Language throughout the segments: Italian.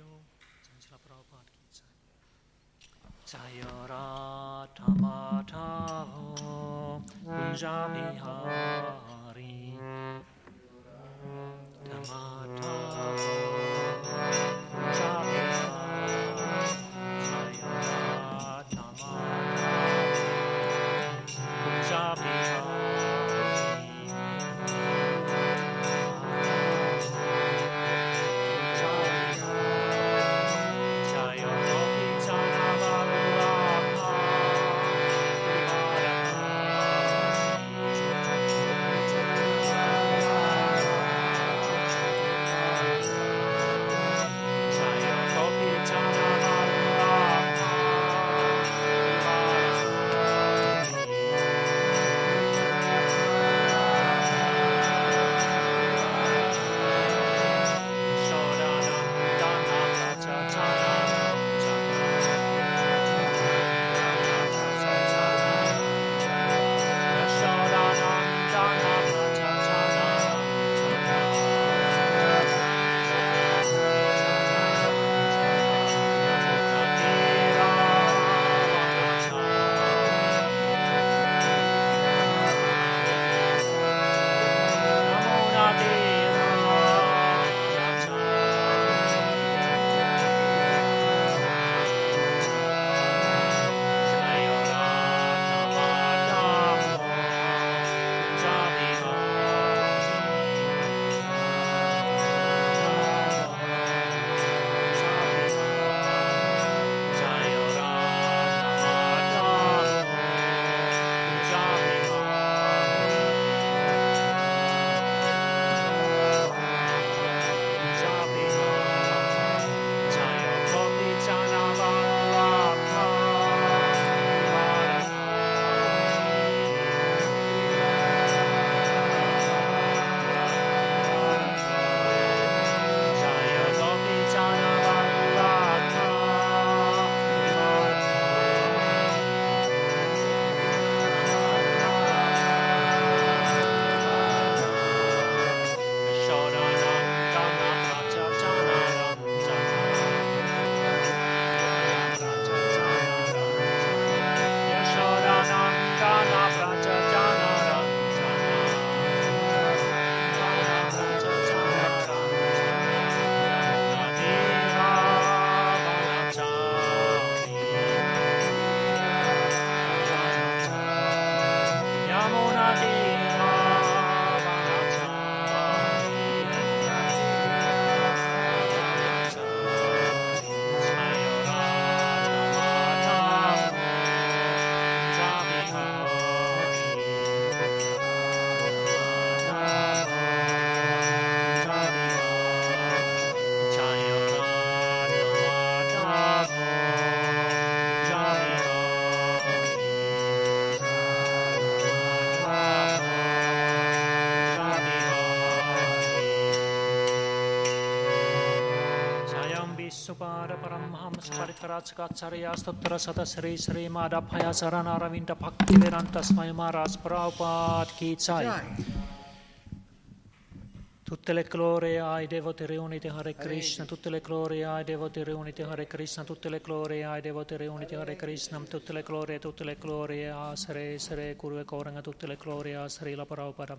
Non Srila Prabhupada Sayara Tamatavo Punjabi Supada Paramahams Parikaratskacharya Stotra Sata Sri Sri Madhapaya Sarana Ravinda Bhakti Vedanta Swami Maharaj Prabhupada Ki Jai. Tutte le glorie ai devoti riuniti Hare Krishna, tutte le glorie ai devoti riuniti Hare Krishna, tutte le glorie ai devoti riuniti Hare Krishna, tutte le glorie, tutte le glorie a Sre Sre Guru Koranga, tutte le glorie a Sri La Prabhupada.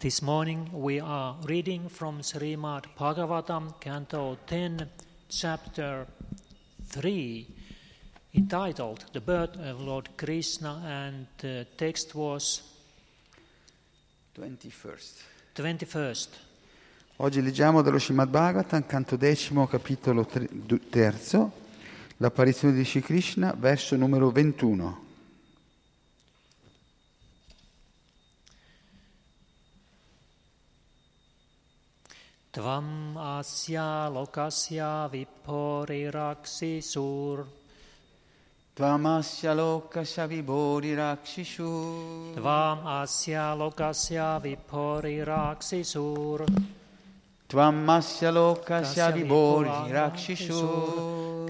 This morning we are reading from Srimad Bhagavatam, Canto 10, Chapter 3, entitled The Birth of Lord Krishna, and the text was 21st. 21st. Oggi leggiamo dallo Srimad Bhagavatam, canto decimo, capitolo terzo, l'apparizione di Shri Krishna, verso numero 21. Tvam asya lokasya viporiraqsisur. Tvam asya lokasya viporiraqsisur. Tvam asya lokasya viporiraqsisur. Tvamasya lokasya vibodirakshishu.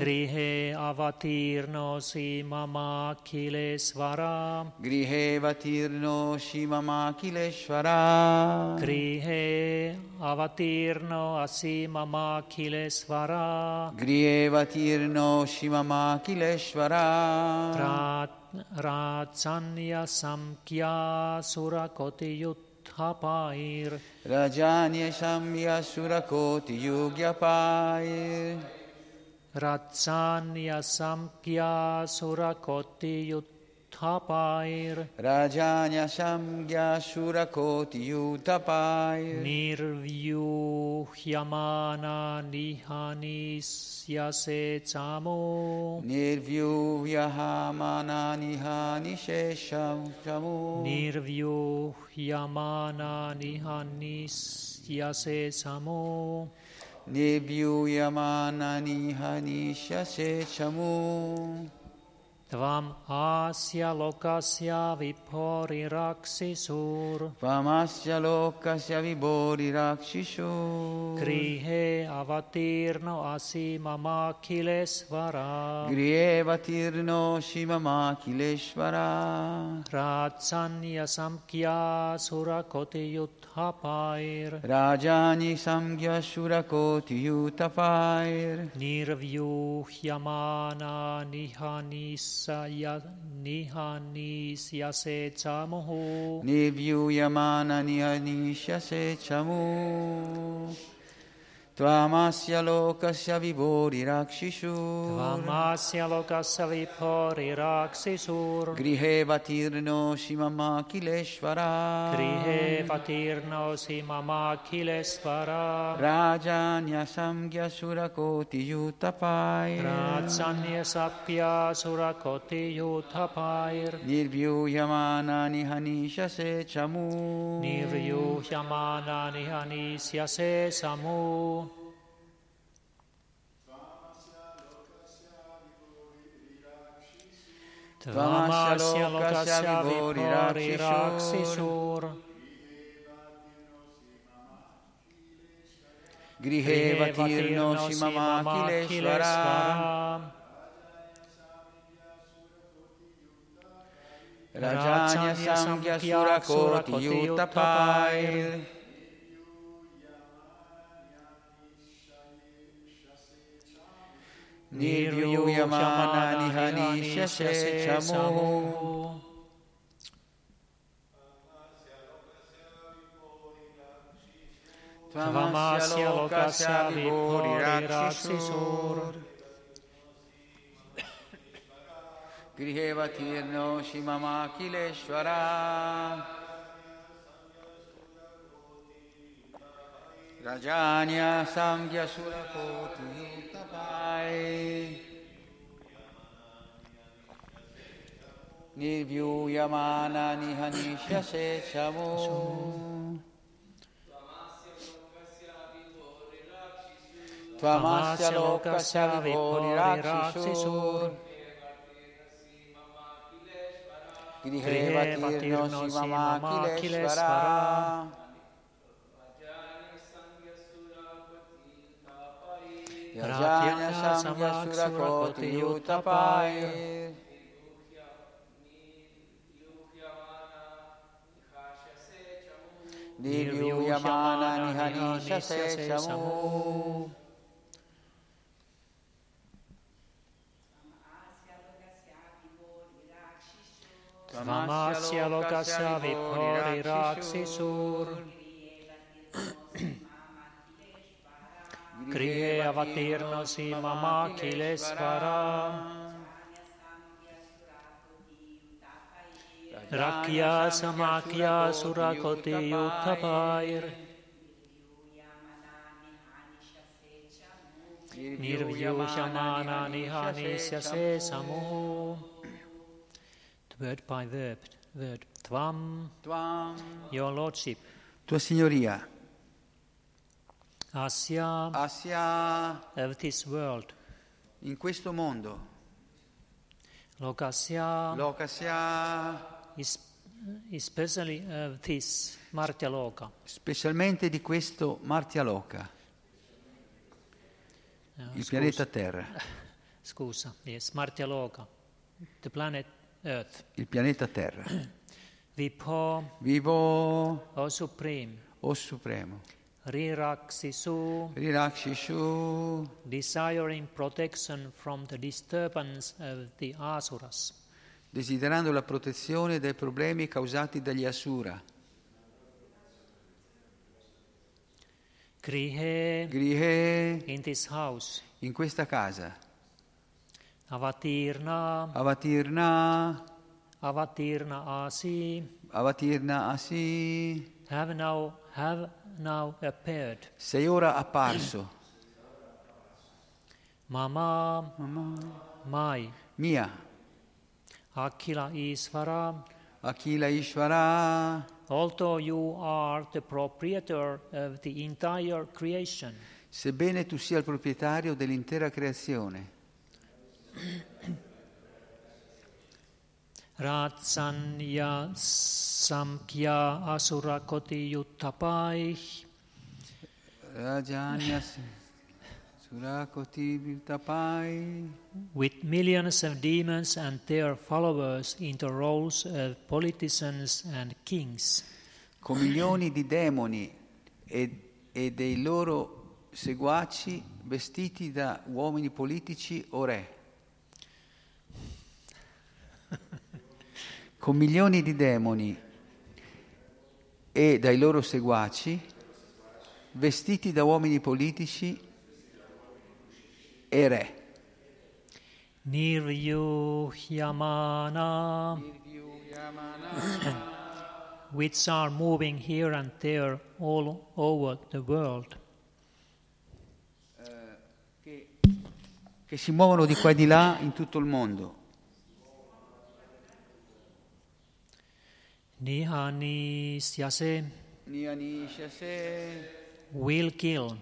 Grihe avatirnosi mama kilesvara. Grihe vatirno shimama kileshvara. Grihe avatirno asi mama kilesvara. Grihe vatirno shimama kileshvara. Rat, Ratsanya samkya surakoti yuthapair. Rajanya shamya surakoti yugyapair. Ratsanya samkya surakoti yuthapair. Rajanya shamya surakoti yutapair. Nirvyuhyamana nihanisyase tsamo. Nirvyuhyahamana nihani shesham shamu. Nirvyuhyamana nihanisyase samo. Nirvyuyamana nihani shase chamu. Tvam asya lokasya viporiraksisur. Vamasya lokasya vibori rakshishu. Grihe avatirno asi mama kilesvara. Grieva tirno shimama kileshvara. Ratsanya samkya surakoti yuthapair. Rajani samgya shurakoti yutapair. Nirvyuhyamana nihanisya निहानिष्यसे च मुहुः निव्यूयमाननिहनिष्यसे च मुः Tvamasya lokasya vibori rakshishu. Tvamasya lokasya viporiraksisur. Grihe vatirno shimama kileshvara. Grihe vatirno si mama kilesvara. Rajanya samgya surakoti yutapair. Tvamasya lokasya viporiraksisur. Grihe vatirno shimama kileshvara. Rajanya samgya surakoti yutapair. Nirvyuyamana nihani shase chamu. Tvamasya lokasya viporiraksisur. Grihe vatirno shimama kileshvara. Nirvyuyamana nihanishase chamu. Tvamasya lokasya vibodirakshisur. Grihe vatirno shimama kileshvara. Rajanya samgya surakoti yutapai. Nirvyuyamana nihani shase chamu. Tvamasya lokasya viporiraksisur. Grihe avatirno si mama kilesvara. Rakya samakya surakoti yutapair. Nirvyushamana nihanisyase samu. Word by word. Word. Tvam, Tvam. your lordship. Tua signoria. Asia. Asia, of this world. in questo mondo, Lokasya Lokasia, is especially of this Martyaloka. specialmente di questo Martia Loka, Uh, il scusa- pianeta Terra, Scusa, yes, Martyaloka, the planet Earth. il pianeta Terra. Vipho, Vivo, O Supreme, o Supremo, Riraksisu, Rilakshishu, desiring protection from the disturbance of the Asuras. desiderando la protezione dai problemi causati dagli Asura. Grihe, Grihe, in this house. in questa casa. Avatirna, Avatirna, Avatirna Asi, Avatirna Asi, have now. Sei ora apparso, Mama, mamma Mai, mia, Akila Isvara, Akila Ishvara, although you are the proprietor of the entire creation, sebbene tu sia il proprietario dell'intera creazione. Ratsanya Samkhya Asura Koti Yuttapai, Rajanya Surakoti Vitapai, with millions of demons and their followers in the roles of politicians and kings. con milioni di demoni e, e dei loro seguaci vestiti da uomini politici o re. Con milioni di demoni e dai loro seguaci vestiti da uomini politici e re. Niryuhyamana, which are moving here and there all over the world. che si muovono di qua e di là in tutto il mondo. Nihanisyase Nianishase, will kill.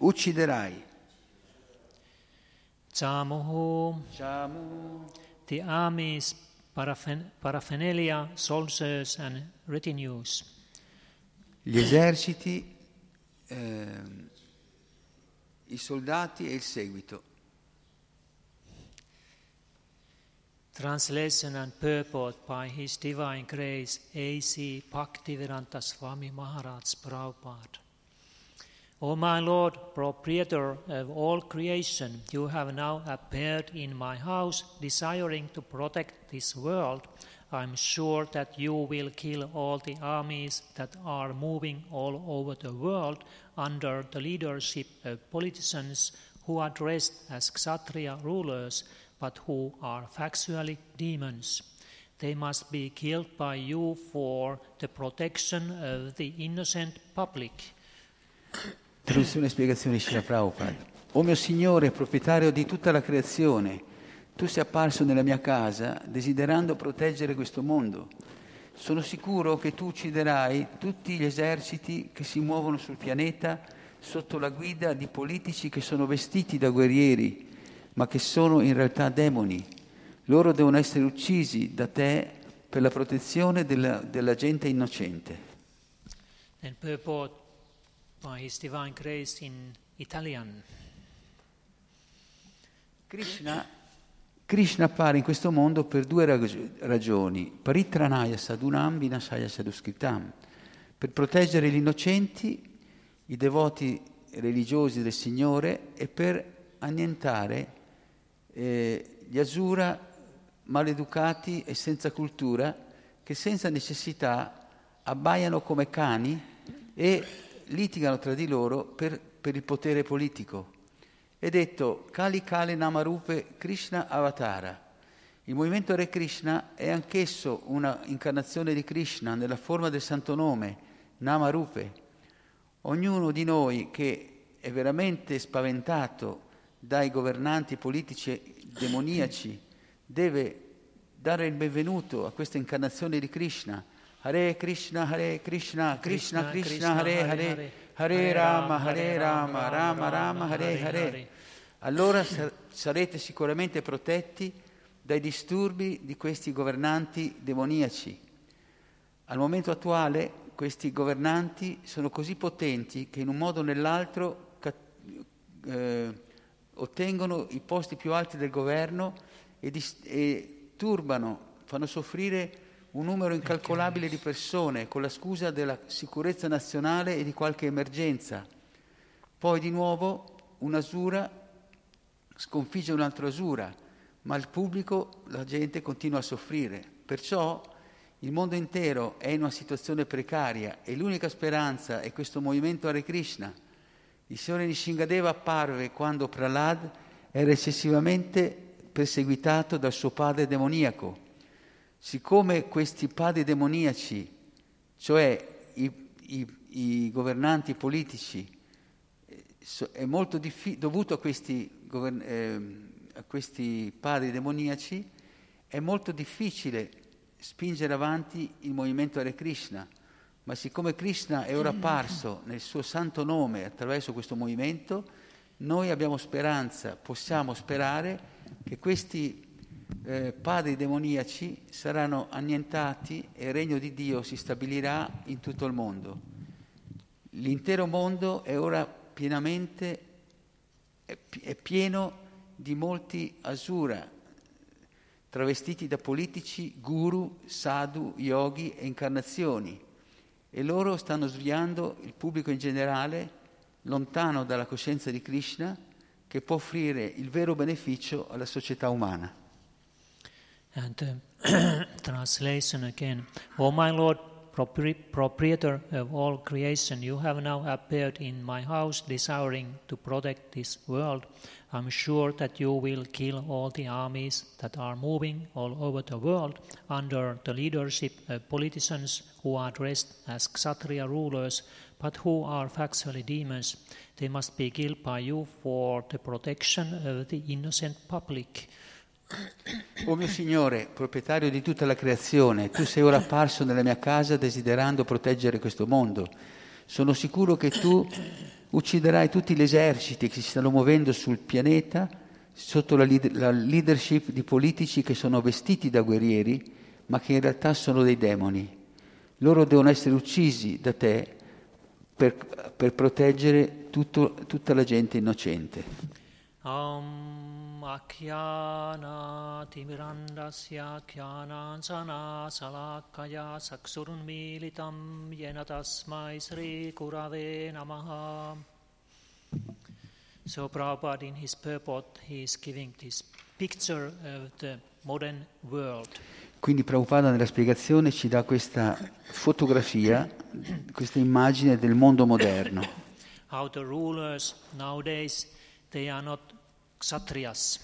Ucciderai. Chamuhu, Shamu, the armies, paraphen- paraphernalia, soldiers, and retinues. gli eserciti, ehm, i soldati e il seguito. Translation and purport by His Divine Grace A.C. Bhaktivedanta Swami Maharaj Prabhupada. O my Lord, proprietor of all creation, you have now appeared in my house, desiring to protect this world. I am sure that you will kill all the armies that are moving all over the world under the leadership of politicians who are dressed as Kshatriya rulers but who are factually demons. They must be killed by you for the protection of the innocent public. Traduzione e spiegazione di Srila Prabhupada. O mio Signore, proprietario di tutta la creazione, tu sei apparso nella mia casa desiderando proteggere questo mondo. Sono sicuro che tu ucciderai tutti gli eserciti che si muovono sul pianeta sotto la guida di politici che sono vestiti da guerrieri, ma che sono in realtà demoni. Loro devono essere uccisi da te per la protezione della, della gente innocente. And purport by His Divine Grace in Italian. Krishna, Krishna appare in questo mondo per due rag- ragioni. Paritranaya sadunam vinasaya saduskritam. Per proteggere gli innocenti, i devoti religiosi del Signore e per annientare eh, gli asura maleducati e senza cultura che senza necessità abbaiano come cani e litigano tra di loro per, per il potere politico. È detto Kali Kale Namarupe Krishna Avatara. Il movimento Re Krishna è anch'esso una incarnazione di Krishna nella forma del santo nome, Namarupe. Ognuno di noi che è veramente spaventato dai governanti politici demoniaci deve dare il benvenuto a questa incarnazione di Krishna Hare Krishna, Hare Krishna, Krishna Krishna, Hare Hare Hare, Rama, Hare Rama, Rama, Rama Hare Hare. Allora sa- sarete sicuramente protetti dai disturbi di questi governanti demoniaci. Al momento attuale questi governanti sono così potenti che in un modo o nell'altro eh, ottengono i posti più alti del governo e, dis- e turbano, fanno soffrire un numero incalcolabile di persone con la scusa della sicurezza nazionale e di qualche emergenza. Poi di nuovo un'asura sconfigge un'altra asura, ma il pubblico, la gente continua a soffrire. Perciò il mondo intero è in una situazione precaria e l'unica speranza è questo movimento Hare Krishna. Il Signore Nishingadeva apparve quando Prahlad era eccessivamente perseguitato dal suo padre demoniaco. Siccome questi padri demoniaci, cioè i, i- i governanti politici, eh, è molto diffi- dovuto a questi, govern- ehm, a questi padri demoniaci, è molto difficile spingere avanti il movimento Hare Krishna, ma siccome Krishna è ora apparso nel suo santo nome attraverso questo movimento, noi abbiamo speranza, possiamo sperare che questi eh, padri demoniaci saranno annientati e il regno di Dio si stabilirà in tutto il mondo. L'intero mondo è ora pienamente è, è pieno di molti asura, travestiti da politici, guru, sadhu, yogi e incarnazioni. E loro stanno sviando il pubblico in generale lontano dalla coscienza di Krishna che può offrire il vero beneficio alla società umana. And uh, translation again. O my Lord, proprietor of all creation, you have now appeared in my house, desiring to protect this world. I'm sure that you will kill all the armies that are moving all over the world under the leadership of politicians who are dressed as Kshatriya rulers, but who are factually demons. They must be killed by you for the protection of the innocent public. O mio Signore, proprietario di tutta la creazione, tu sei ora apparso nella mia casa desiderando proteggere questo mondo. Sono sicuro che tu ucciderai tutti gli eserciti che si stanno muovendo sul pianeta sotto la, la leadership di politici che sono vestiti da guerrieri, ma che in realtà sono dei demoni. Loro devono essere uccisi da te per, per proteggere tutto- tutta la gente innocente. Am salakaya saksurunmilitam yena tasmai sri kurave namaha. So Prabhupada in his purport he is giving this picture of the modern world. Quindi Prabhupada nella spiegazione ci dà questa fotografia, questa immagine del mondo moderno. How the rulers nowadays they are not kshatriyas.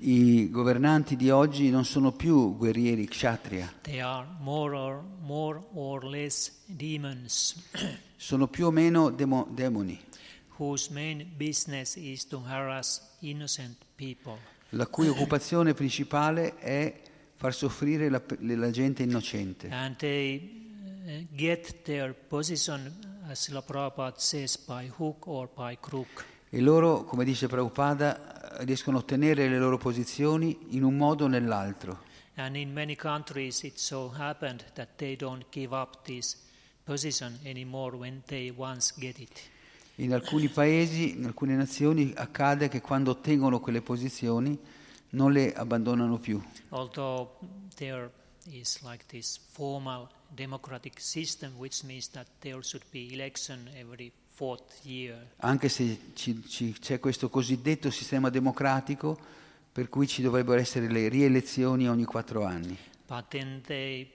I governanti di oggi non sono più guerrieri kshatriya, They are more or more or less demons. sono più o meno demo- demoni, whose main business is to harass innocent people. la cui occupazione principale è far soffrire la, la gente innocente. And they uh, get their position, as Srila Prabhupada says, by hook or by crook. E loro, come dice Prabhupada, riescono a ottenere le loro posizioni in un modo o nell'altro. And in many countries it so happened that they don't give up this position anymore when they once get it. In alcuni paesi, in alcune nazioni, accade che quando ottengono quelle posizioni non le abbandonano più. Although there is like this formal democratic system, which means that there should be election every. Anche se ci- ci- c'è questo cosiddetto sistema democratico per cui ci dovrebbero essere le rielezioni ogni quattro anni. But then they,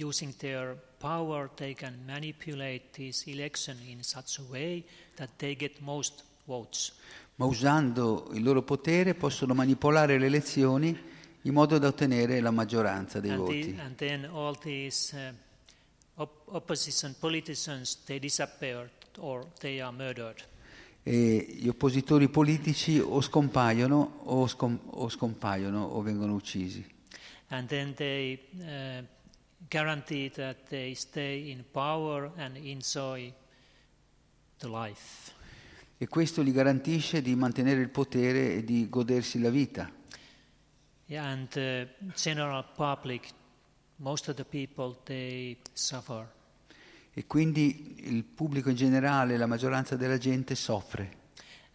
using their power, they can manipulate this election in such a way that they get most votes. Ma usando il loro potere possono manipolare le elezioni in modo da ottenere la maggioranza dei And, voti. the, and then all these uh, op- opposition politicians, they disappear or they are murdered. E gli oppositori politici o scompaiono o, scom- o scompaiono o vengono uccisi. And then they uh, guarantee that they stay in power and enjoy the life. E questo gli garantisce di mantenere il potere e di godersi la vita. Yeah, and the general public, most of the people, they suffer. E quindi il pubblico in generale, la maggioranza della gente soffre.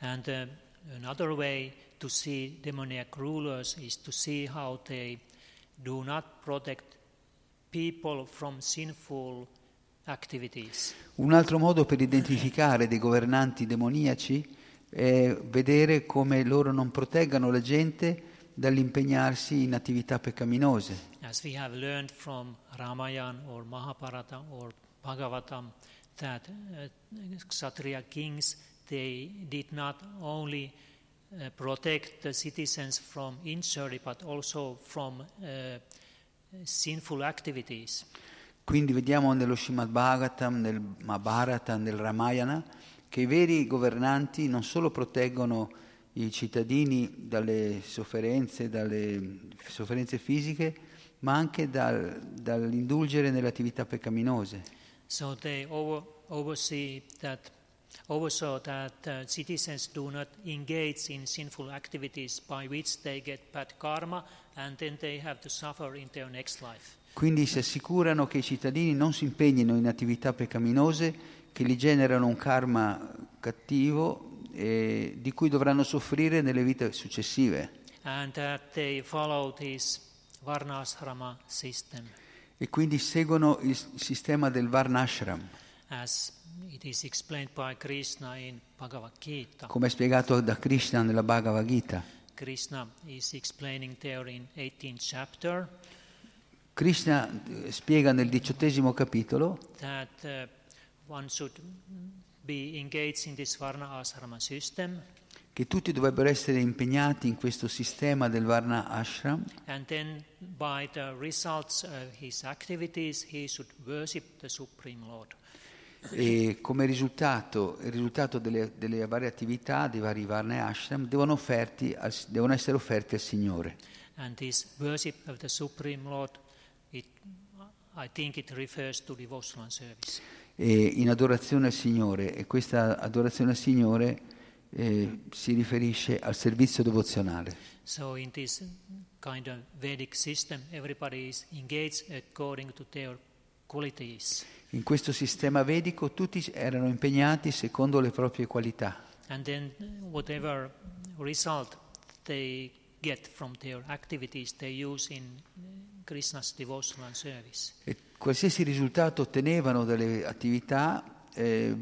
And uh, another way to see demoniac rulers is to see how they do not protect people from sinful activities. Un altro modo per identificare dei governanti demoniaci è vedere come loro non proteggano la gente dall'impegnarsi in attività peccaminose. As we have learned from Ramayana or Mahabharata or Bhagavatam, that uh, Kshatriya kings they did not only uh, protect the citizens from injury but also from uh, sinful activities. Quindi vediamo nello Srimad Bhagavatam, nel Mahabharata, nel Ramayana, che i veri governanti non solo proteggono i cittadini dalle sofferenze, dalle sofferenze fisiche, ma anche dal, dall'indulgere nelle attività peccaminose. So they over, oversee that, oversaw that uh, citizens do not engage in sinful activities by which they get bad karma and then they have to suffer in their next life. Quindi si assicurano che i cittadini non si impegnino in attività peccaminose che gli generano un karma cattivo e di cui dovranno soffrire nelle vite successive. And that they follow this Varnasrama system E quindi seguono il sistema del Varnashram, come è spiegato da Krishna nella Bhagavad Gita. Krishna is explaining there in 18th chapter Krishna eh, spiega nel diciottesimo capitolo that uh, one should be engaged in this Varna Asrama system che tutti dovrebbero essere impegnati in questo sistema del Varna Ashram e come risultato, il risultato delle, delle varie attività, dei vari Varna Ashram, devono, offerti al- devono essere offerti al Signore. And this worship of the Supreme Lord, it, I think it refers to devotional service. E in adorazione al Signore, e questa adorazione al Signore eh, si riferisce al servizio devozionale. So in this kind of Vedic system, everybody is engaged according to their qualities. In questo sistema vedico tutti erano impegnati secondo le proprie qualità And then whatever result they get from their activities, they use in Krishna's devotional service. e qualsiasi risultato ottenevano dalle attività eh,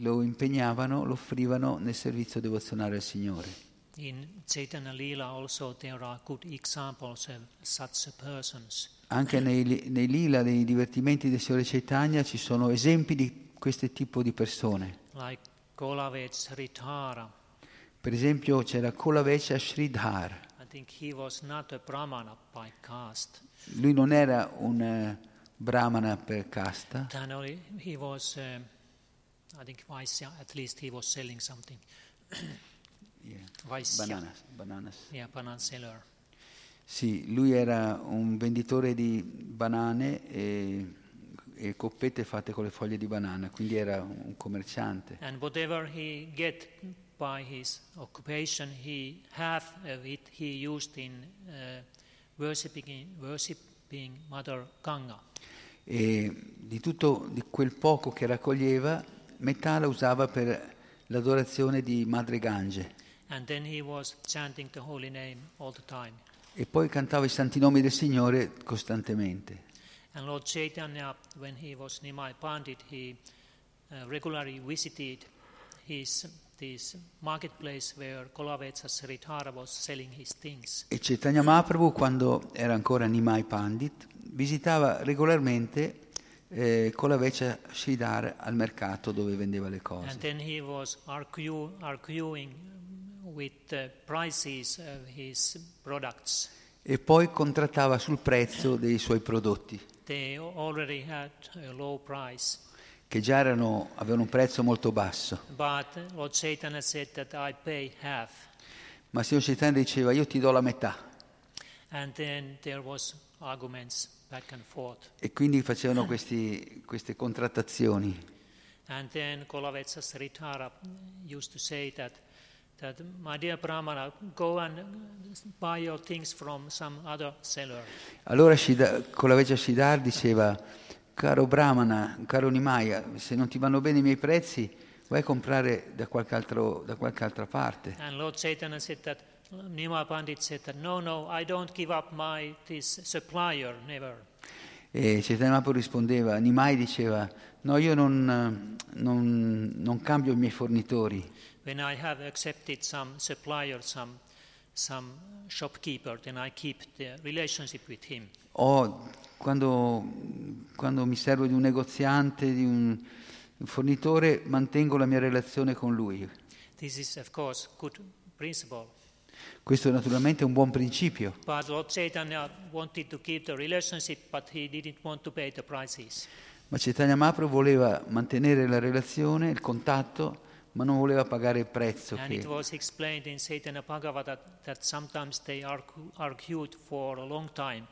lo impegnavano, lo offrivano nel servizio devozionale al Signore. In Chaitanya Lila also there are good examples of such persons. Anche nei, nei lila, nei divertimenti del Signore Chaitanya ci sono esempi di questo tipo di persone. like Kolavej Sridhara. Per esempio c'era Kolavecha Sridhar, I think he was not a Brahmana by caste. lui non era un eh, brahmana per casta, he was, um, I think, Vaisya, at least he was selling something. Yeah. Vaisya. bananas, bananas. Yeah, banan seller. Sì, lui era un venditore di banane e, e coppette fatte con le foglie di banana, quindi era un commerciante. And whatever he get by his occupation, he half of it he used in uh, worshiping, worshiping Mother Ganga. E di tutto di quel poco che raccoglieva, metà la usava per l'adorazione di Madre Gange e poi cantava i santi nomi del Signore costantemente. And Lord Chaitanya, when he was Nimai Pandit, he uh, regularly visited his this marketplace where Kolavetsa was selling his things. E Chaitanya Mahaprabhu, quando era ancora Nimai Pandit, visitava regolarmente eh, Kolavecha Sridhar al mercato dove vendeva le And cose. then he was argue, arguing with the prices of his products. E poi contrattava sul prezzo dei suoi prodotti, They already had a low price. che già erano- avevano un prezzo molto basso. But Lord Chaitanya said that I pay half. Ma il signor Chaitanya diceva io ti do la metà. And then there was arguments and. E quindi facevano questi- queste contrattazioni. And then Kolavetsa Sridhara used to say that, that my dear Brahmana, go and buy your things from some other seller. Allora Shida- Kolaveccia Siddhar diceva, caro Brahmana, caro Nimaya, se non ti vanno bene i miei prezzi, vai a comprare da qualche, altro- da qualche altra parte. And Lord Chaitanya said that, Nima Pandit said no, no, I don't give up my this supplier, never. E Chaitanya rispondeva, Nimai diceva, no, io non, non- non cambio i miei fornitori. When I have accepted some supplier, some, some shopkeeper, then I keep the relationship with him. O quando, quando mi servo di un negoziante, di un, un fornitore, mantengo la mia relazione con lui. This is, of course, good principle. Questo naturalmente è un buon principio, ma Chaitanya Mahaprabhu voleva mantenere la relazione, il contatto, ma non voleva pagare il prezzo. And it Che, was explained in Chaitanya Bhagavata that sometimes they argu- argued for a long time.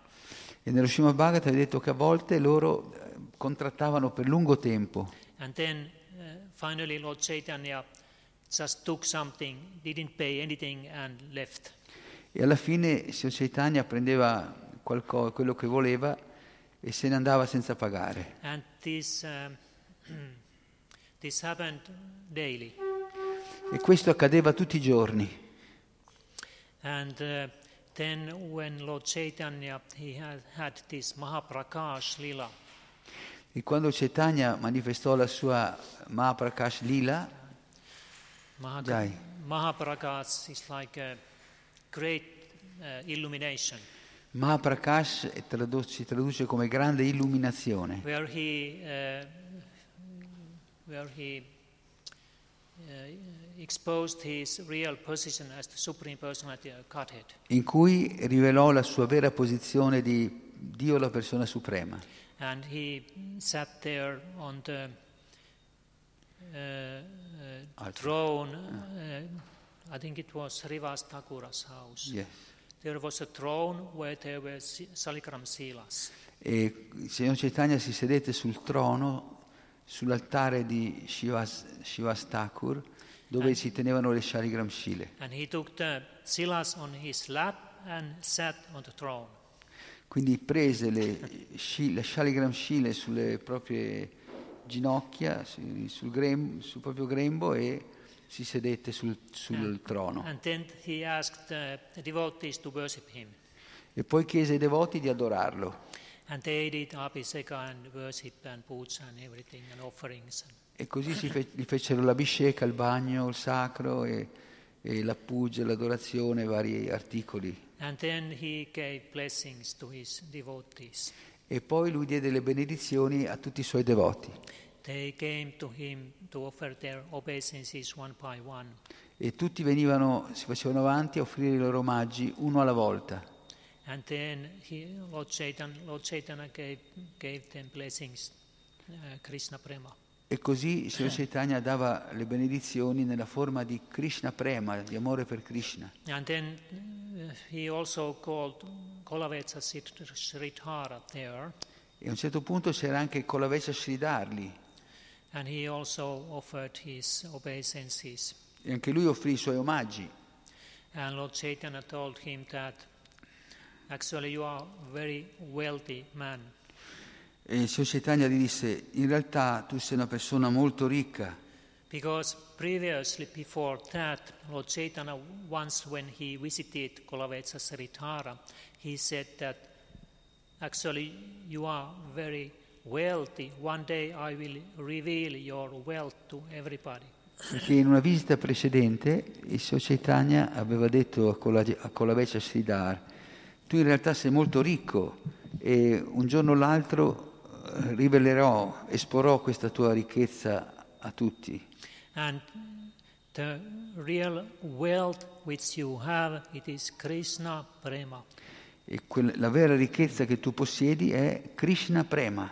e nello Srimad Bhagavatam è detto che a volte loro eh, contrattavano per lungo tempo. And then uh, finally Lord Chaitanya just took something, didn't pay anything and left. E alla fine Sri Chaitanya prendeva qualco- quello che voleva e se ne andava senza pagare. And this, um, this happened daily. E questo accadeva tutti i giorni. And uh, then when Lord Chaitanya, he had, had this Mahaprakash Lila, E quando Chaitanya manifestò la sua Mahaprakash Lila, Maha- Jai. Mahaprakash is like a great uh, illumination, Mahaprakash è tradu- si traduce come grande illuminazione, where he, uh, where he uh, exposed his real position as the Supreme Personality of Godhead. in cui rivelò la sua vera posizione di Dio la persona suprema. And he sat there on the uh, uh, throne. Uh, I think it was Srivas Thakura's house. Yes. There was a throne where there were Salikram Silas. E il Signor Chaitanya si sedette sul trono, sull'altare di Shivas, Shivastakur, dove si tenevano le Shaligram Shile. And he took the Silas on his lap and sat on the throne. Quindi prese le, le Shaligram Shile sulle proprie ginocchia, su- sul, grem- sul proprio grembo e si sedette sul, sul trono. Worship him. E poi chiese ai devoti di adorarlo. E così si fe- gli fecero l'abhisheka, il bagno, il sacro e, e la puja, l'adorazione, vari articoli. And then he gave blessings to his devotees. E poi lui diede le benedizioni a tutti i suoi devoti. To to one one. E tutti venivano, si facevano avanti a offrire i loro omaggi uno alla volta. He, Lord, Chaitanya, Lord Chaitanya gave, gave uh. E così il Chaitanya dava le benedizioni nella forma di Krishna Prema, di amore per Krishna. And then uh, he also called Kolavetsa Sid- Sridhara there, E a un certo punto c'era anche Kolavesha Sridhar lì. and he also offered his obeisances. E anche lui offrì i suoi omaggi. And Lord Chaitanya told him that actually you are a very wealthy man. E il Signor Chaitanya gli disse, in realtà tu sei una persona molto ricca. Because previously, before that, Lord Chaitanya, once when he visited Kolavetsa Sridhara, he said that actually you are very wealthy. One day I will reveal your wealth to everybody. Perché in una visita precedente il Chaitanya aveva detto a Kola- a Kolavesha Sridhar, tu in realtà sei molto ricco e un giorno o l'altro eh, rivelerò, esporrò questa tua ricchezza a tutti. And the real wealth which you have, it is Krishna Prema. E quel- la vera ricchezza che tu possiedi è Krishna Prema.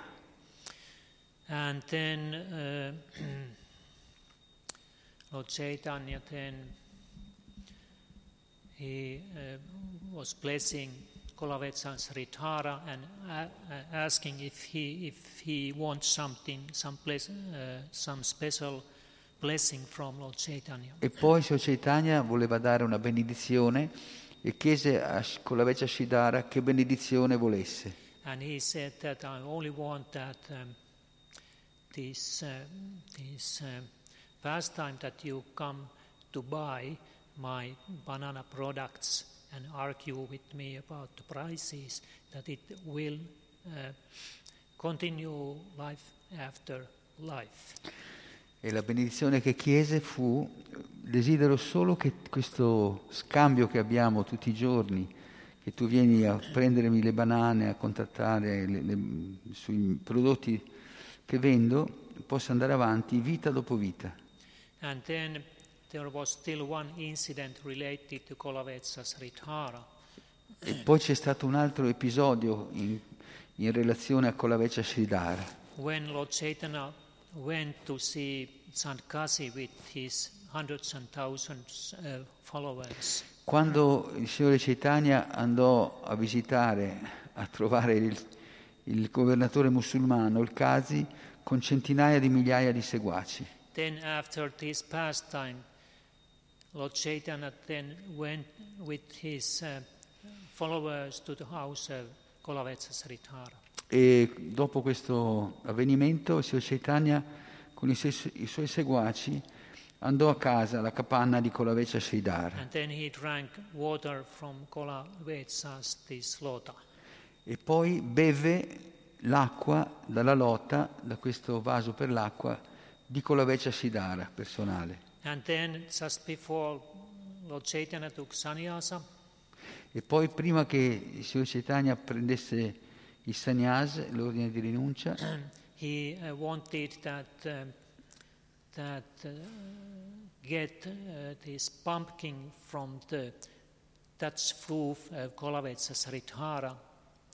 And then uh, Lord Chaitanya then he uh, was blessing Kolavetsa Sridhara and a- asking if he, if he wants something, some, place, uh, some special blessing from Lord Chaitanya. E poi Sri Chaitanya voleva dare una benedizione e chiese a Sh- Kolaveccia Shidara che benedizione volesse. And he said that I only want that um, this, uh, this uh, pastime that you come to buy my banana products and argue with me about the prices, that it will uh, continue life after life. E la benedizione che chiese fu, desidero solo che questo scambio che abbiamo tutti i giorni, che tu vieni a prendermi le banane, a contattare le- le- sui prodotti che vendo, possa andare avanti vita dopo vita. And then there was still one incident related to Kolavetsa Sridhara. E poi c'è stato un altro episodio in, in relazione a Kolaveccia Sridhara. When Lord Chaitanya went to see Sandkasi with his hundreds and thousands uh, followers, Quando il Signore Chaitanya andò a visitare, a trovare il, il governatore musulmano, il Qazi, con centinaia di migliaia di seguaci. then after this pastime, Lord Chaitanya then went with his uh, followers to the house of Kolavetsa Sridhara. E dopo questo avvenimento il Signore Chaitanya con i suoi, i suoi seguaci andò a casa, alla capanna di this lota. E poi beve l'acqua dalla lotta, da questo vaso per l'acqua, di Kolaveccia Sridhara personale. Then sannyasa, E poi prima che il Signore Chaitanya prendesse il sannyas, l'ordine di rinuncia, he uh, wanted that um, that uh, get uh, this pumpkin from the Dutch roof of Kolavetsa Sridhara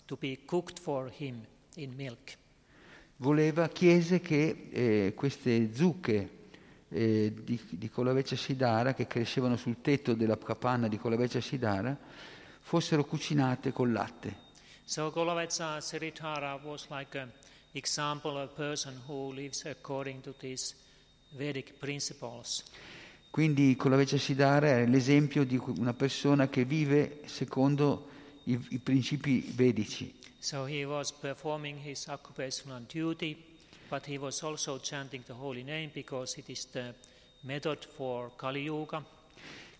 to be cooked for him in milk. voleva, chiese che eh, queste zucche eh, di, di Kolaveccia Sidara, che crescevano sul tetto della capanna di Kolaveccia Sidara, fossero cucinate col latte. So Kolavetsa Sridhara was like an example of a person who lives according to these Vedic principles. Quindi Kolaveccia Sidara è l'esempio di una persona che vive secondo i, i principi vedici. So he was performing his occupational duty, but he was also chanting the holy name because it is the method for Kali Yuga.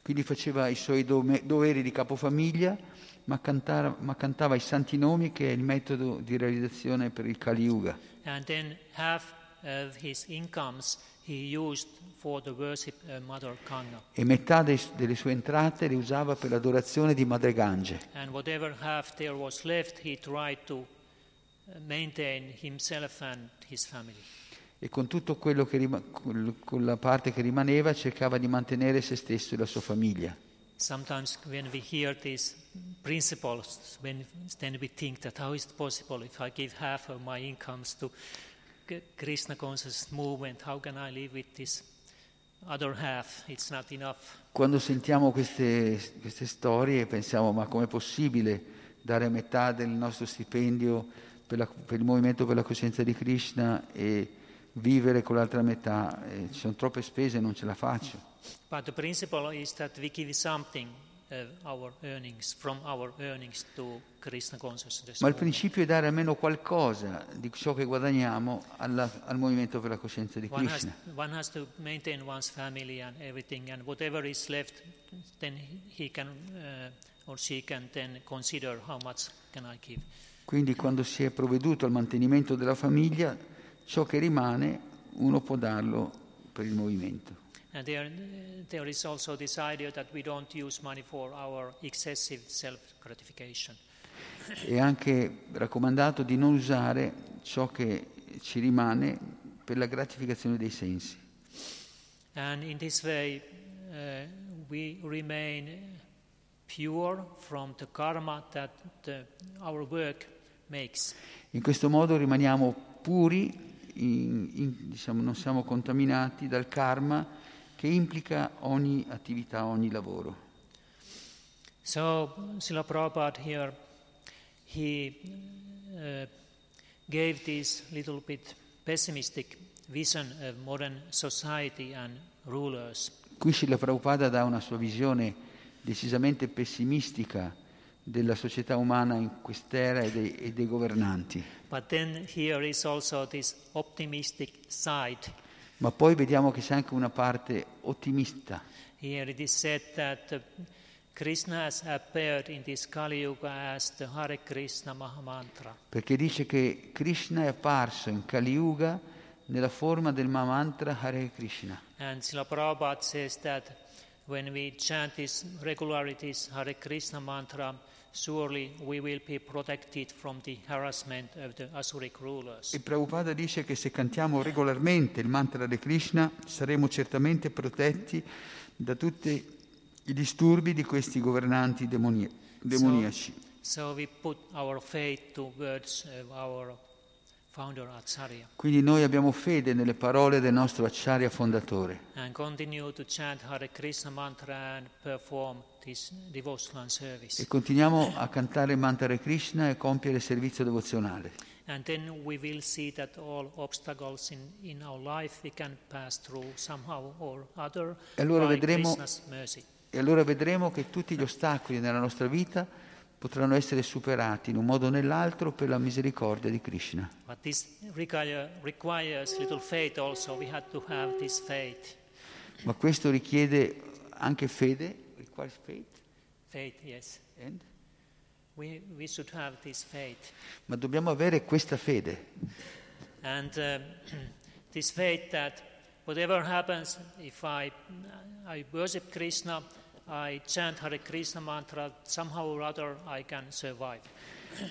Quindi faceva i suoi doveri di capofamiglia, ma cantava, ma cantava i santi nomi che è il metodo di realizzazione per il Kali Yuga. And then half of his incomes he used for the worship of Mother Kanga. E metà dei- delle sue entrate le usava per l'adorazione di Madre Gange. And whatever half there was left, he tried to maintain himself and his family. E con tutto quello che rima- col- con la parte che rimaneva cercava di mantenere se stesso e la sua famiglia. Sometimes when we hear these principles, when, then we think that how is it possible if I give half of my incomes to Krishna conscious movement, how can I live with this other half? It's not enough. Quando sentiamo queste, queste storie pensiamo ma com'è possibile dare metà del nostro stipendio per, la- per il movimento per la coscienza di Krishna e vivere con l'altra metà? Eh, ci sono troppe spese, non ce la faccio. But the principle is that we give something of our earnings, from our earnings to Krishna consciousness. Ma il principio è dare almeno qualcosa di ciò che guadagniamo alla- al movimento per la coscienza di One has, Krishna. one has to maintain one's family and everything, and whatever is left, then he can uh, or she can then consider how much can I give. Quindi quando si è provveduto al mantenimento della famiglia, ciò che rimane uno può darlo per il movimento. And there, there is also this idea that we don't use money for our excessive self-gratification. È anche raccomandato di non usare ciò che ci rimane per la gratificazione dei sensi. And in this way, uh, we remain pure from the karma that the, our work makes. In questo modo rimaniamo puri, in- in- diciamo, non siamo contaminati dal karma che implica ogni attività, ogni lavoro. So, Srila Prabhupada here he uh, gave this little bit pessimistic vision of modern society and rulers. Qui Srila Prabhupada dà una sua visione decisamente pessimistica della società umana in quest'era e dei, e dei governanti. But then here is also this optimistic side. Ma poi vediamo che c'è anche una parte ottimista. Here it is said that uh, Krishna has appeared in this Kali Yuga as the Hare Krishna Mahamantra. perché dice che Krishna è apparso in Kali Yuga nella forma del Mahamantra Hare Krishna. And Srila Prabhupada says that when we chant this regularly, this Hare Krishna mantra, surely we will be protected from the harassment of the Asuric rulers. E Prabhupada dice che se cantiamo regolarmente il mantra di Krishna saremo certamente protetti da tutti i disturbi di questi governanti demoni- demoniaci. So we put our faith to words of our Quindi noi abbiamo fede nelle parole del nostro Acharya fondatore Hare e continuiamo a cantare il mantra di Krishna e compiere il servizio devozionale. E allora vedremo-. E allora vedremo che tutti gli ostacoli nella nostra vita potranno essere superati in un modo o nell'altro per la misericordia di Krishna. Ma questo richiede anche fede. Requires faith Faith, yes. and- We, we should have this faith. Ma dobbiamo avere questa fede. And um, this faith that whatever happens, if I, I worship Krishna, I chant Hare Krishna mantra, somehow or other I can survive.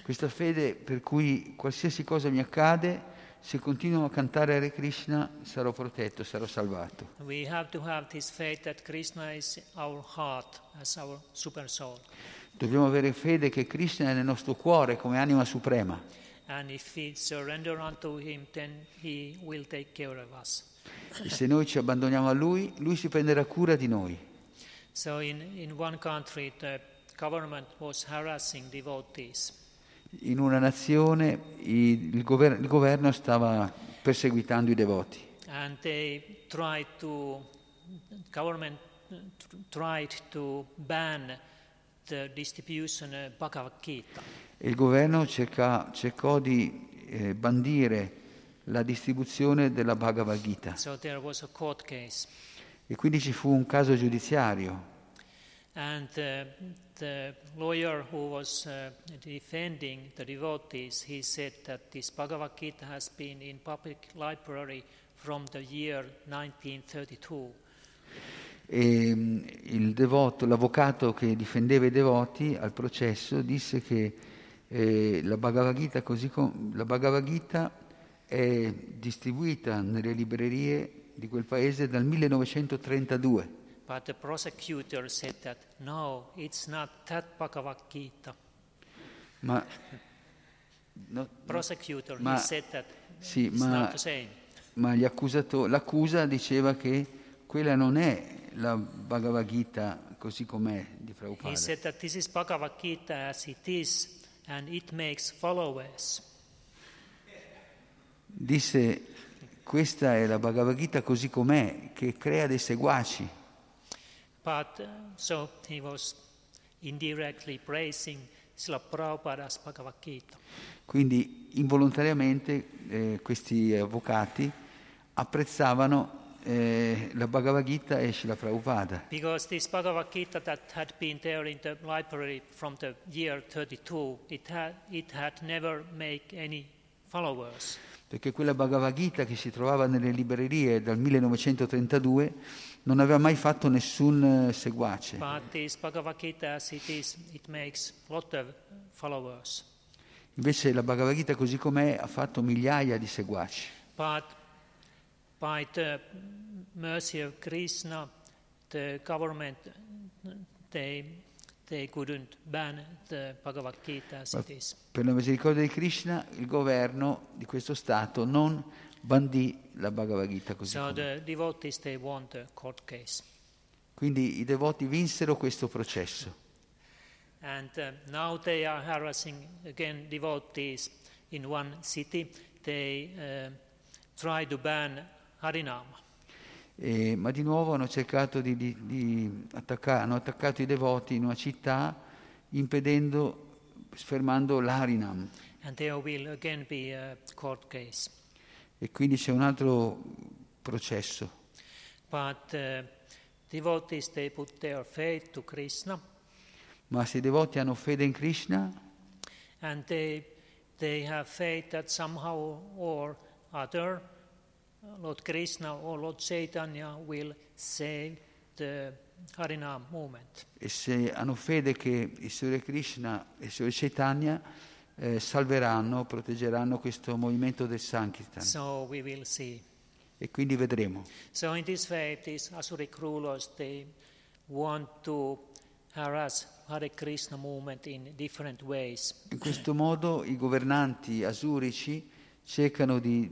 Questa fede per cui qualsiasi cosa mi accade, se continuo a cantare Hare Krishna sarò protetto, sarò salvato. We have to have this faith that Krishna is our heart as our super soul. Dobbiamo avere fede che Krishna è nel nostro cuore come anima suprema. And if we surrender unto Him, then He will take care of us. E se noi ci abbandoniamo a Lui, Lui si prenderà cura di noi. So, in, in one country, the government was harassing devotees. In una nazione il, gover- il governo stava perseguitando i devoti And they tried to, government tr- tried to ban the distribution of Bhagavad Gita. il governo cerca- cercò di eh, bandire la distribuzione della Bhagavad Gita So there was a court case. E quindi ci fu un caso giudiziario And uh, the lawyer who was uh, defending the devotees, he said that this Bhagavad Gita has been in public library from the year 1932. e il devoto, l'avvocato che difendeva i devoti al processo disse che eh, la, Bhagavad Gita, com- la Bhagavad Gita è distribuita nelle librerie di quel paese dal 1932. But the prosecutor said that no, it's not that Bhagavad Gita. Ma, no- Prosecutor, Ma- he said that sì, it's ma- not the same. ma l'accusa diceva che quella non è la Bhagavad Gita così com'è di He Prabhupada. said that this is Bhagavad Gita as it is, and it makes followers. Disse questa è la Bhagavad Gita così com'è, che crea dei seguaci. But uh, so he was indirectly praising Srila Prabhupada's Bhagavad Gita. Quindi involontariamente eh, questi avvocati apprezzavano eh, la Bhagavad Gita e Srila Prabhupada, Because this Bhagavad Gita that had been there in the library from the year 32, it had, it had never made any followers. Perché quella Bhagavad Gita che si trovava nelle librerie dal 1932 non aveva mai fatto nessun eh, seguace. Invece la Bhagavad Gita così com'è ha fatto migliaia di seguaci. But by the mercy of Krishna, the government they is. Per la misericordia di Krishna il governo di questo Stato non bandì la Bhagavad Gita così So. Quindi i devoti vinsero questo processo. And uh, now they are harassing again devotees in one city. They uh, try to ban Harinama. E- ma di nuovo hanno cercato di, di- di attaccare, hanno attaccato i devoti in una città impedendo, fermando case. E quindi c'è un altro processo. But uh, devotees, Ma se i devoti hanno fede in Krishna, and they, they have faith that somehow or other Lord Krishna or Lord Chaitanya will save the Harinam movement. e se hanno fede che il Signore Krishna e il Signore Chaitanya eh, salveranno, proteggeranno questo movimento del Sankirtan. So we will see. E quindi vedremo. So in this way, these Asuric rulers, they want to harass Hare Krishna movement in different ways. In questo modo i governanti asurici cercano di,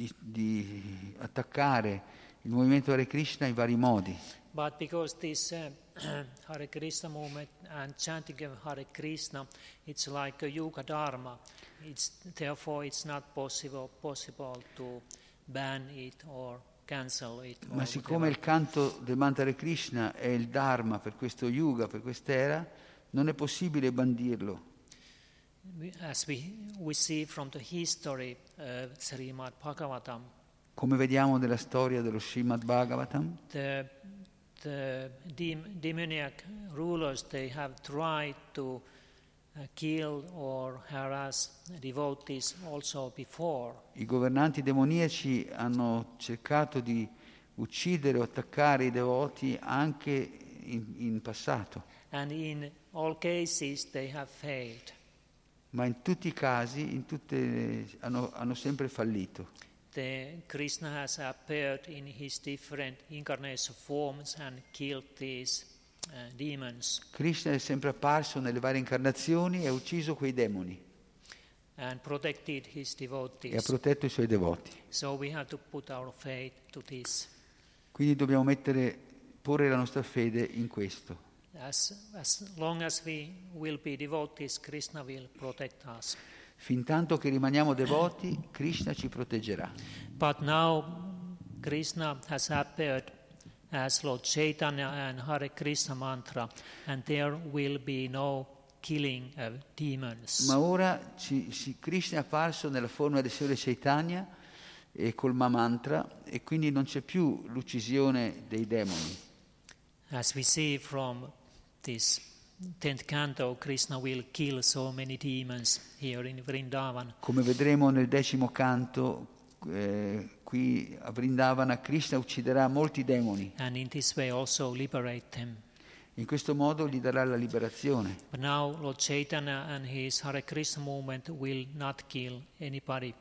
di- di attaccare il movimento Hare Krishna in vari modi. But because this uh, Hare Krishna movement and chanting of Hare Krishna, it's like a yuga dharma. It's, therefore, it's not possible possible to ban it or cancel it. or Ma siccome whatever. il canto del mantra Hare Krishna è il Dharma per questo yuga, per quest'era, non è possibile bandirlo. As we, we see from the history of Srimad Bhagavatam, Come vediamo nella storia dello Srimad Bhagavatam, the, the dem- demoniac rulers, they have tried to uh, kill or harass devotees also before. i governanti demoniaci hanno cercato di uccidere o attaccare i devoti anche in, in passato, And in all cases, they have failed. Ma in tutti i casi in tutte- hanno, hanno sempre fallito. The, Krishna has appeared in his different incarnation forms and killed these uh, demons Krishna è sempre apparso nelle varie incarnazioni e ha ucciso quei demoni and protected his e ha devotees. protetto i suoi devoti. So we have to put our faith to this. Quindi dobbiamo mettere, porre la nostra fede in questo. As, as long as we will be devotees, Krishna will protect us. Fin tanto che rimaniamo devoti, Krishna ci proteggerà. But now Krishna has appeared as Lord Chaitanya and Hare Krishna mantra, and there will be no killing of demons. Ma ora ci- ci- Krishna è apparso nella forma del Signore Chaitanya e col Mamantra e quindi non c'è più l'uccisione dei demoni. As we see from this tenth canto, Krishna will kill so many demons here in Vrindavan. Come vedremo nel decimo canto, eh, qui a Vrindavana, Krishna ucciderà molti demoni. And in this way also liberate them. In questo modo gli darà la liberazione. But now Lord Chaitanya and his Hare Krishna movement will not kill anybody.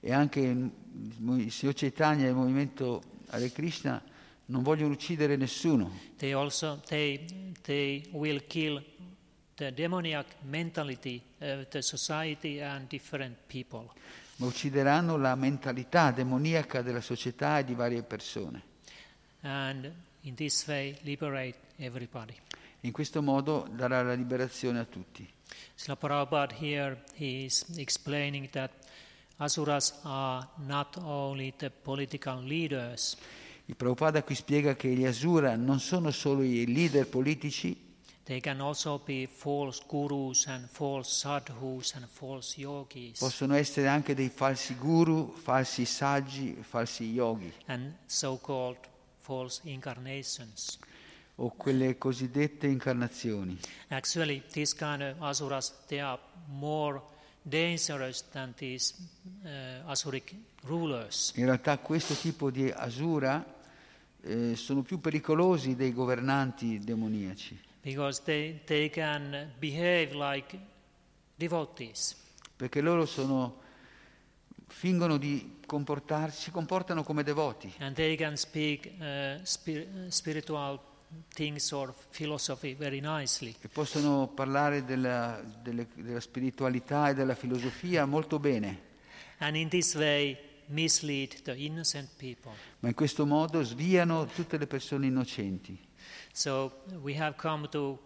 E anche il Signor Chaitanya e il movimento Hare Krishna non vogliono uccidere nessuno, They also they they will kill the demoniac mentality of the society and different people. ma uccideranno la mentalità demoniaca della società e di varie persone. And in this way liberate everybody. In questo modo darà la liberazione a tutti. Srila Prabhupada here he is explaining that asuras are not only the political leaders, Il Prabhupada qui spiega che gli Asura non sono solo i leader politici, possono essere anche dei falsi guru, falsi saggi, falsi yogi o quelle cosiddette incarnazioni. Actually, these kind of asuras, they are more dangerous than these uh, asuric rulers. In realtà questo tipo di Asura eh, sono più pericolosi dei governanti demoniaci, because they, they can behave like devotees. perché loro sono, fingono di comportarsi, si comportano come devoti And they can speak uh, spir- spiritual things or philosophy very nicely. e possono parlare della, delle- della spiritualità e della filosofia molto bene, And in this way, mislead the innocent people. ma in questo modo sviano tutte le persone innocenti. So we have come to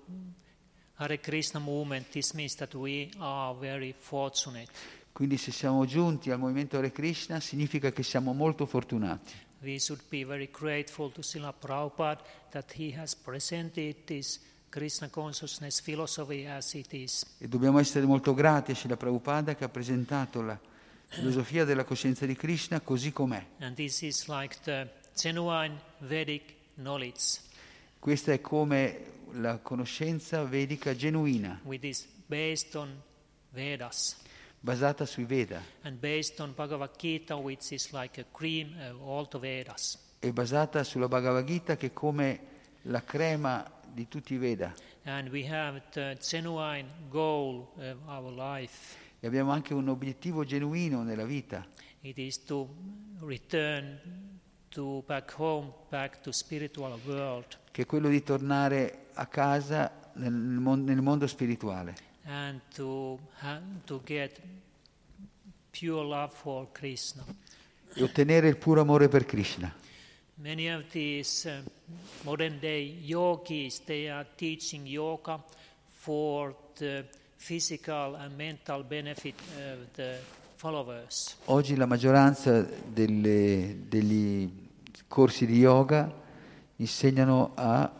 Hare Krishna movement, this means that we are very fortunate. Quindi se siamo giunti al movimento Hare Krishna significa che siamo molto fortunati. We should be very grateful to Srila Prabhupada that he has presented this Krishna consciousness philosophy as it is. E dobbiamo essere molto grati a Srila Prabhupada che ha presentato la filosofia della coscienza di Krishna così com'è. Like Questa è come la conoscenza vedica genuina, basata sui Veda Gita, like a cream the Vedas. e basata sulla Bhagavad Gita che è come la crema di tutti i Veda. And we have the genuine goal of our life. E abbiamo anche un obiettivo genuino nella vita, It is to return to back home, back to spiritual world, che è quello di tornare a casa nel, nel mondo spirituale and to to get pure love for Krishna. e ottenere il puro amore per Krishna. Many of these uh, modern day yogis they are teaching yoga for the physical and mental benefit of the followers. Oggi la maggioranza delle- degli corsi di yoga insegnano a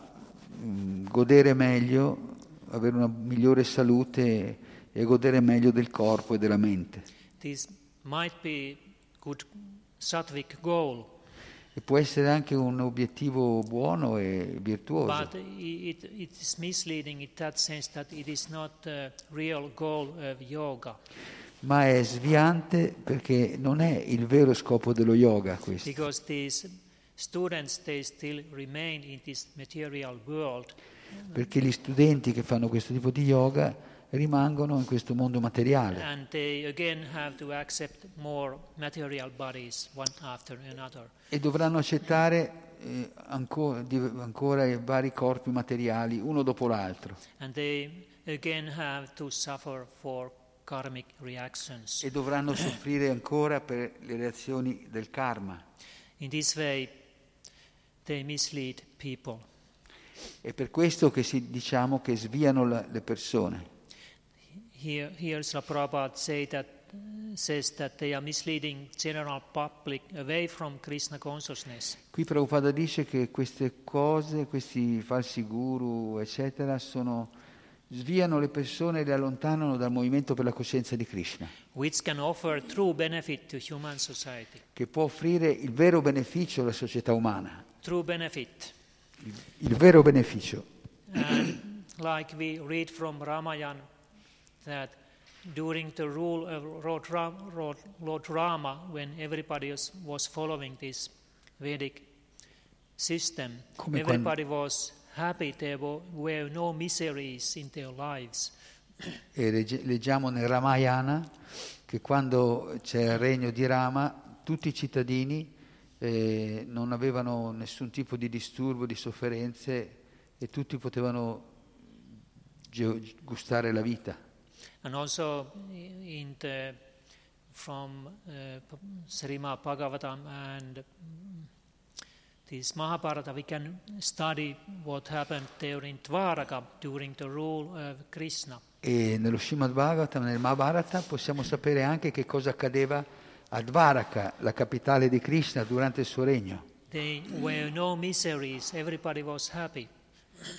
mm, godere meglio, avere una migliore salute e godere meglio del corpo e della mente. This might be good sattvic goal, E può essere anche un obiettivo buono e virtuoso, but it, it is misleading in that sense that it is not the real goal of yoga. ma è sviante perché non è il vero scopo dello yoga questo. Perché gli studenti che fanno questo tipo di yoga rimangono in questo mondo materiale And they again have to accept more material bodies one after another. e dovranno accettare eh, anco- di- ancora i vari corpi materiali uno dopo l'altro And they again have to suffer for karmic reactions. e dovranno soffrire ancora per le reazioni del karma. In this way, they mislead people. È per questo che si, diciamo che sviano la- le persone. Here, here Srila Prabhupada say that, says that they are misleading general public away from Krishna consciousness. Qui Prabhupada dice che queste cose, questi falsi guru, eccetera, sono, sviano le persone e le allontanano dal movimento per la coscienza di Krishna, which can offer true benefit to human society. che può offrire il vero beneficio alla società umana, il, il vero beneficio. And like we read from Ramayana, that during the rule of Lord, Ram, Lord, Rama, when everybody was, following this Vedic system, Come quando- everybody was happy, there were, were no miseries in their lives. E legge- leggiamo nel Ramayana che quando c'è il regno di Rama, tutti i cittadini eh, non avevano nessun tipo di disturbo, di sofferenze e tutti potevano ge- gustare la vita. And also in the, from uh, Srimad Bhagavatam and this Mahabharata, we can study what happened in Dvaraka during the rule of Krishna. E nello Srimad Bhagavatam, nel Mahabharata, possiamo sapere anche che cosa accadeva a Dvaraka, la capitale di Krishna, durante il suo regno. There were no miseries, everybody was happy.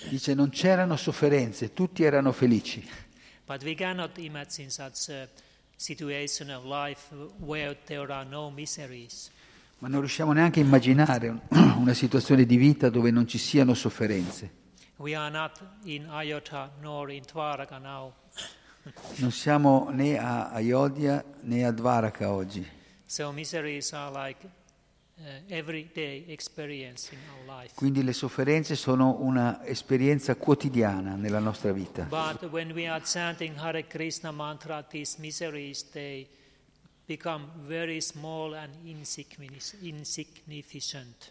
Dice non c'erano sofferenze, tutti erano felici. But we cannot imagine such a situation of life where there are no miseries. Ma non riusciamo neanche a immaginare un- una situazione di vita dove non ci siano sofferenze. We are not in Ayodhya nor in Dvaraka now. Non siamo né a Ayodhya né a Dvaraka oggi. So miseries are like Quindi le sofferenze sono una esperienza quotidiana nella nostra vita. Mantra, miseries.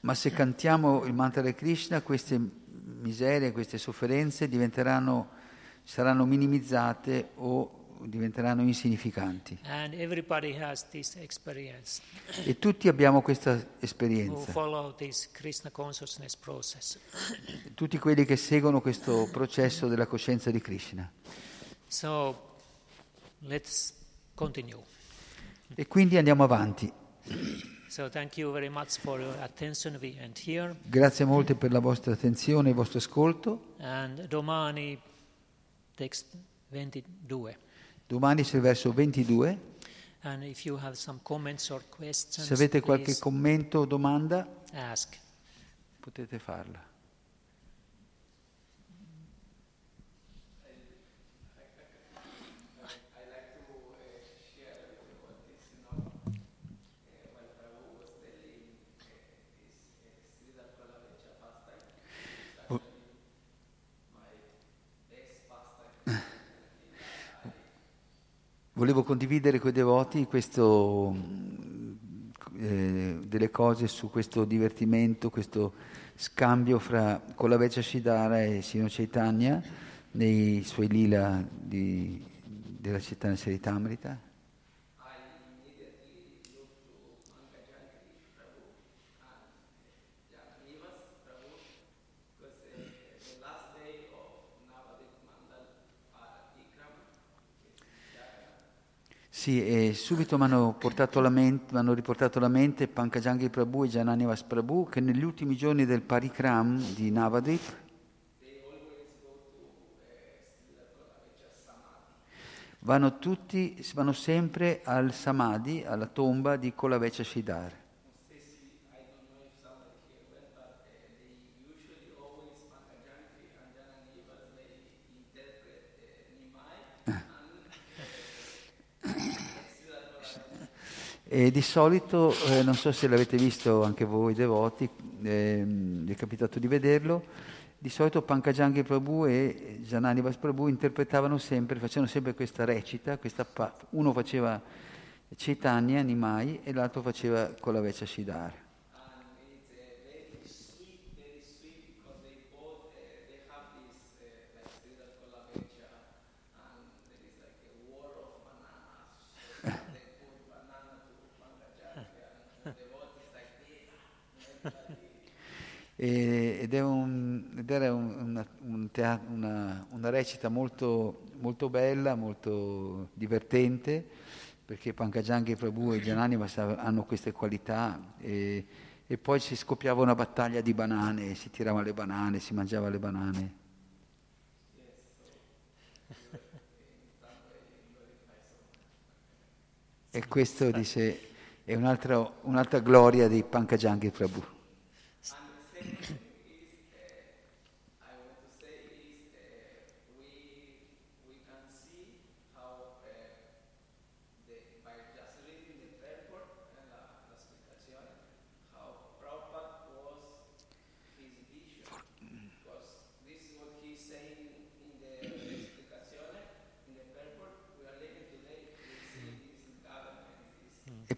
Ma se cantiamo il mantra di Krishna, queste miserie, queste sofferenze diventeranno, saranno minimizzate o diventeranno insignificanti. E tutti abbiamo questa esperienza. Tutti quelli che seguono questo processo della coscienza di Krishna. So. E quindi andiamo avanti. So. Grazie molte per la vostra attenzione e il vostro ascolto. And domani text 22. Domani c'è il verso 22. And if you have some comments or questions, Se avete qualche commento o domanda, ask. potete farla. Volevo condividere con i devoti questo, eh, delle cose su questo divertimento, questo scambio fra Kolaveccia Shidara e Sino Chaitanya nei suoi lila di- della città Seritamrita. Sì, e subito mi hanno riportato alla mente Pankajangi Prabhu e Jananivas Prabhu che negli ultimi giorni del Parikram di Navadvip vanno tutti, vanno sempre al Samadhi, alla tomba di Kolaveccia Shidar. E di solito, eh, non so se l'avete visto anche voi devoti, ehm, vi è capitato di vederlo, di solito Pankajangi Prabhu e Jananivas Prabhu interpretavano sempre, facevano sempre questa recita, questa pa- uno faceva Chaitanya, Nimai, e l'altro faceva Kolaveccia Shidar. E- ed, un- ed era un- un tea- una- una recita molto, molto bella, molto divertente, perché Pankajangi Prabhu e Janani hanno queste qualità e, e poi si scoppiava una battaglia di banane, si tirava le banane, si mangiava le banane. E questo dice è un'altra, un'altra gloria di Pankajangi Prabhu.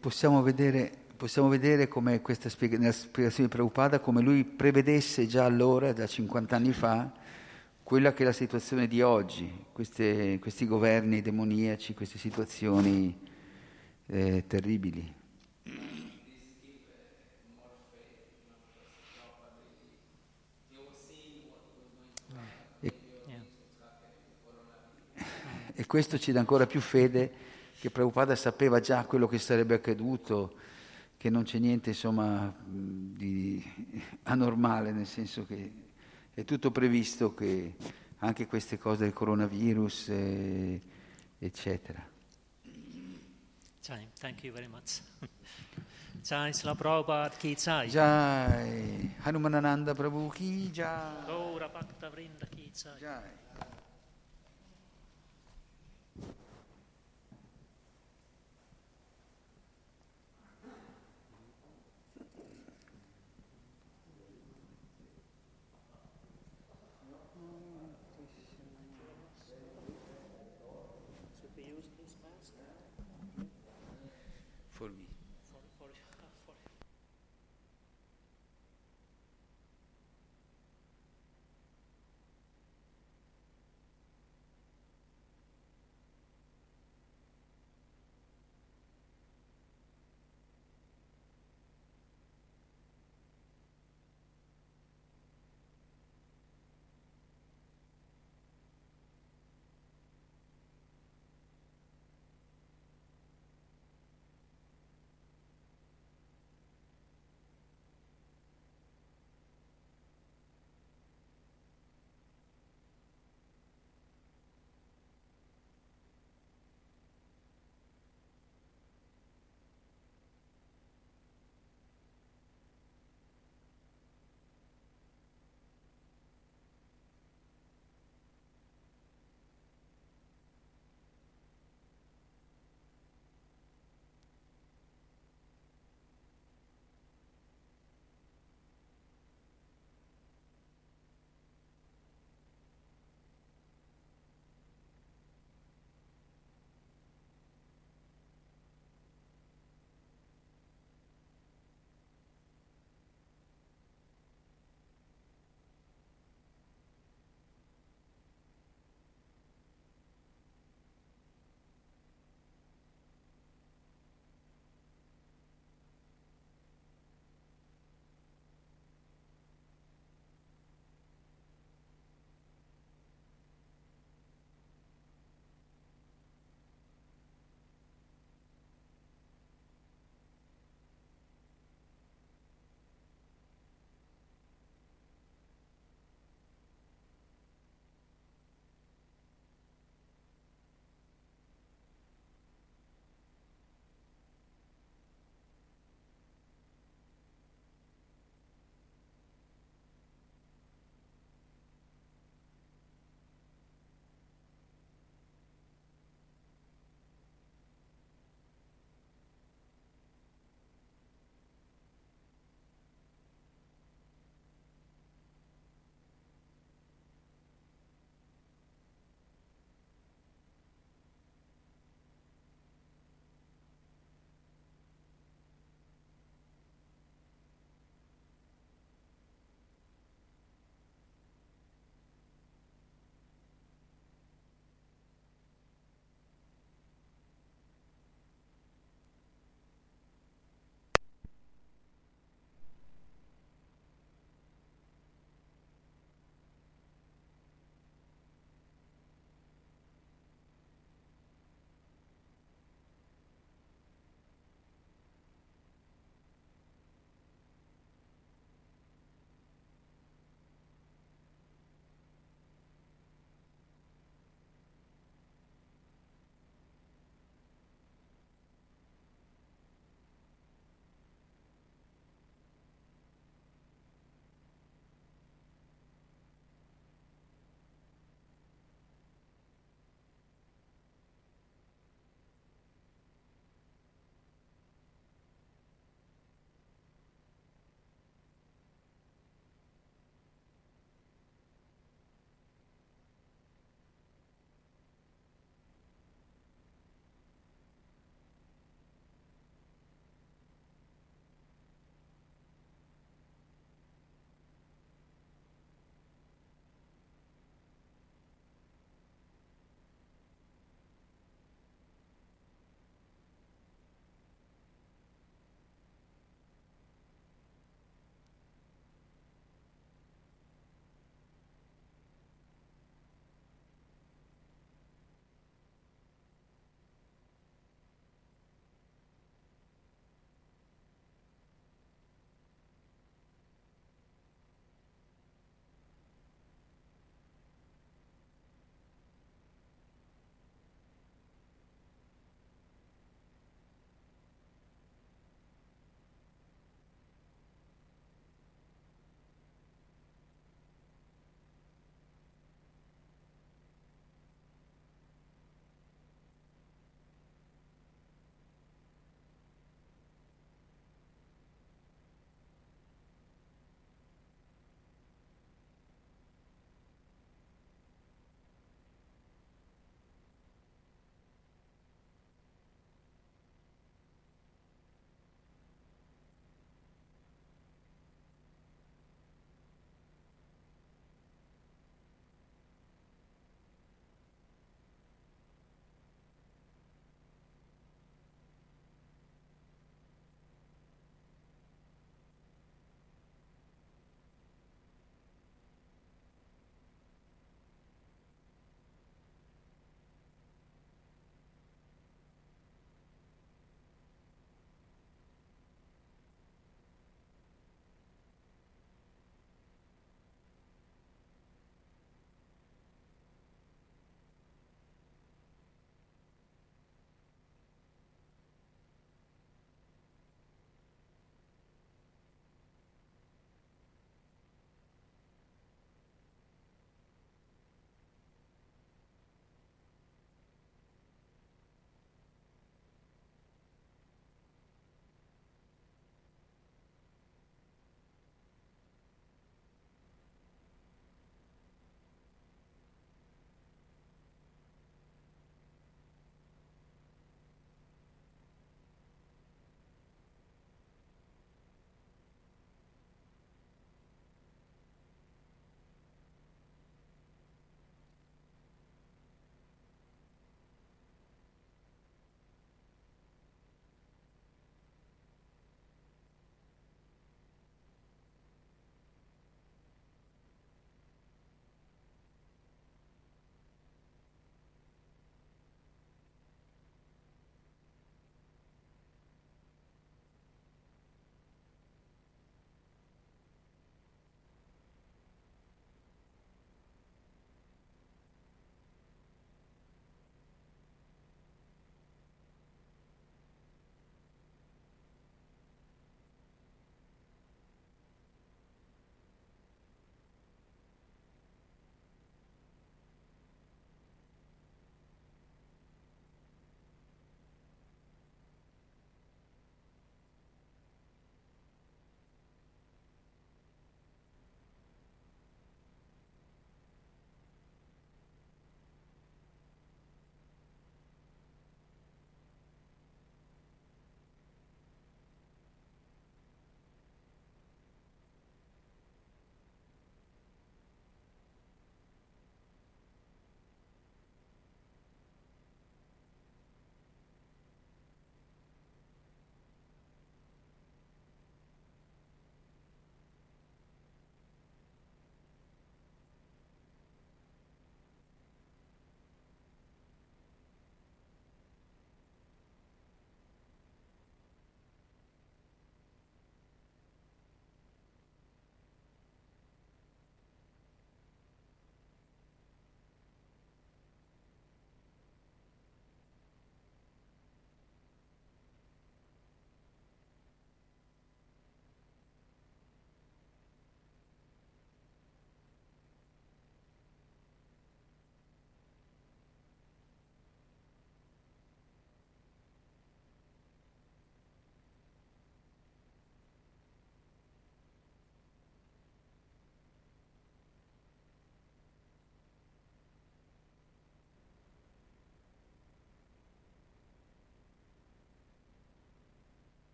Possiamo vedere, possiamo vedere come questa spiega- nella spiegazione di Prabhupada, come lui prevedesse già allora, da 50 anni fa, quella che è la situazione di oggi, queste- questi governi demoniaci, queste situazioni eh, terribili. E, questo ci dà ancora più fede che Prabhupada sapeva già quello che sarebbe accaduto, che non c'è niente insomma di anormale, nel senso che è tutto previsto, che anche queste cose del coronavirus, eh, eccetera. Jai, thank you very much. Jai, Srila Prabhupada ki jai. Jai, Hanumanananda Prabhu ki jai. Gaura Bhakta Vrinda ki jai. Jai.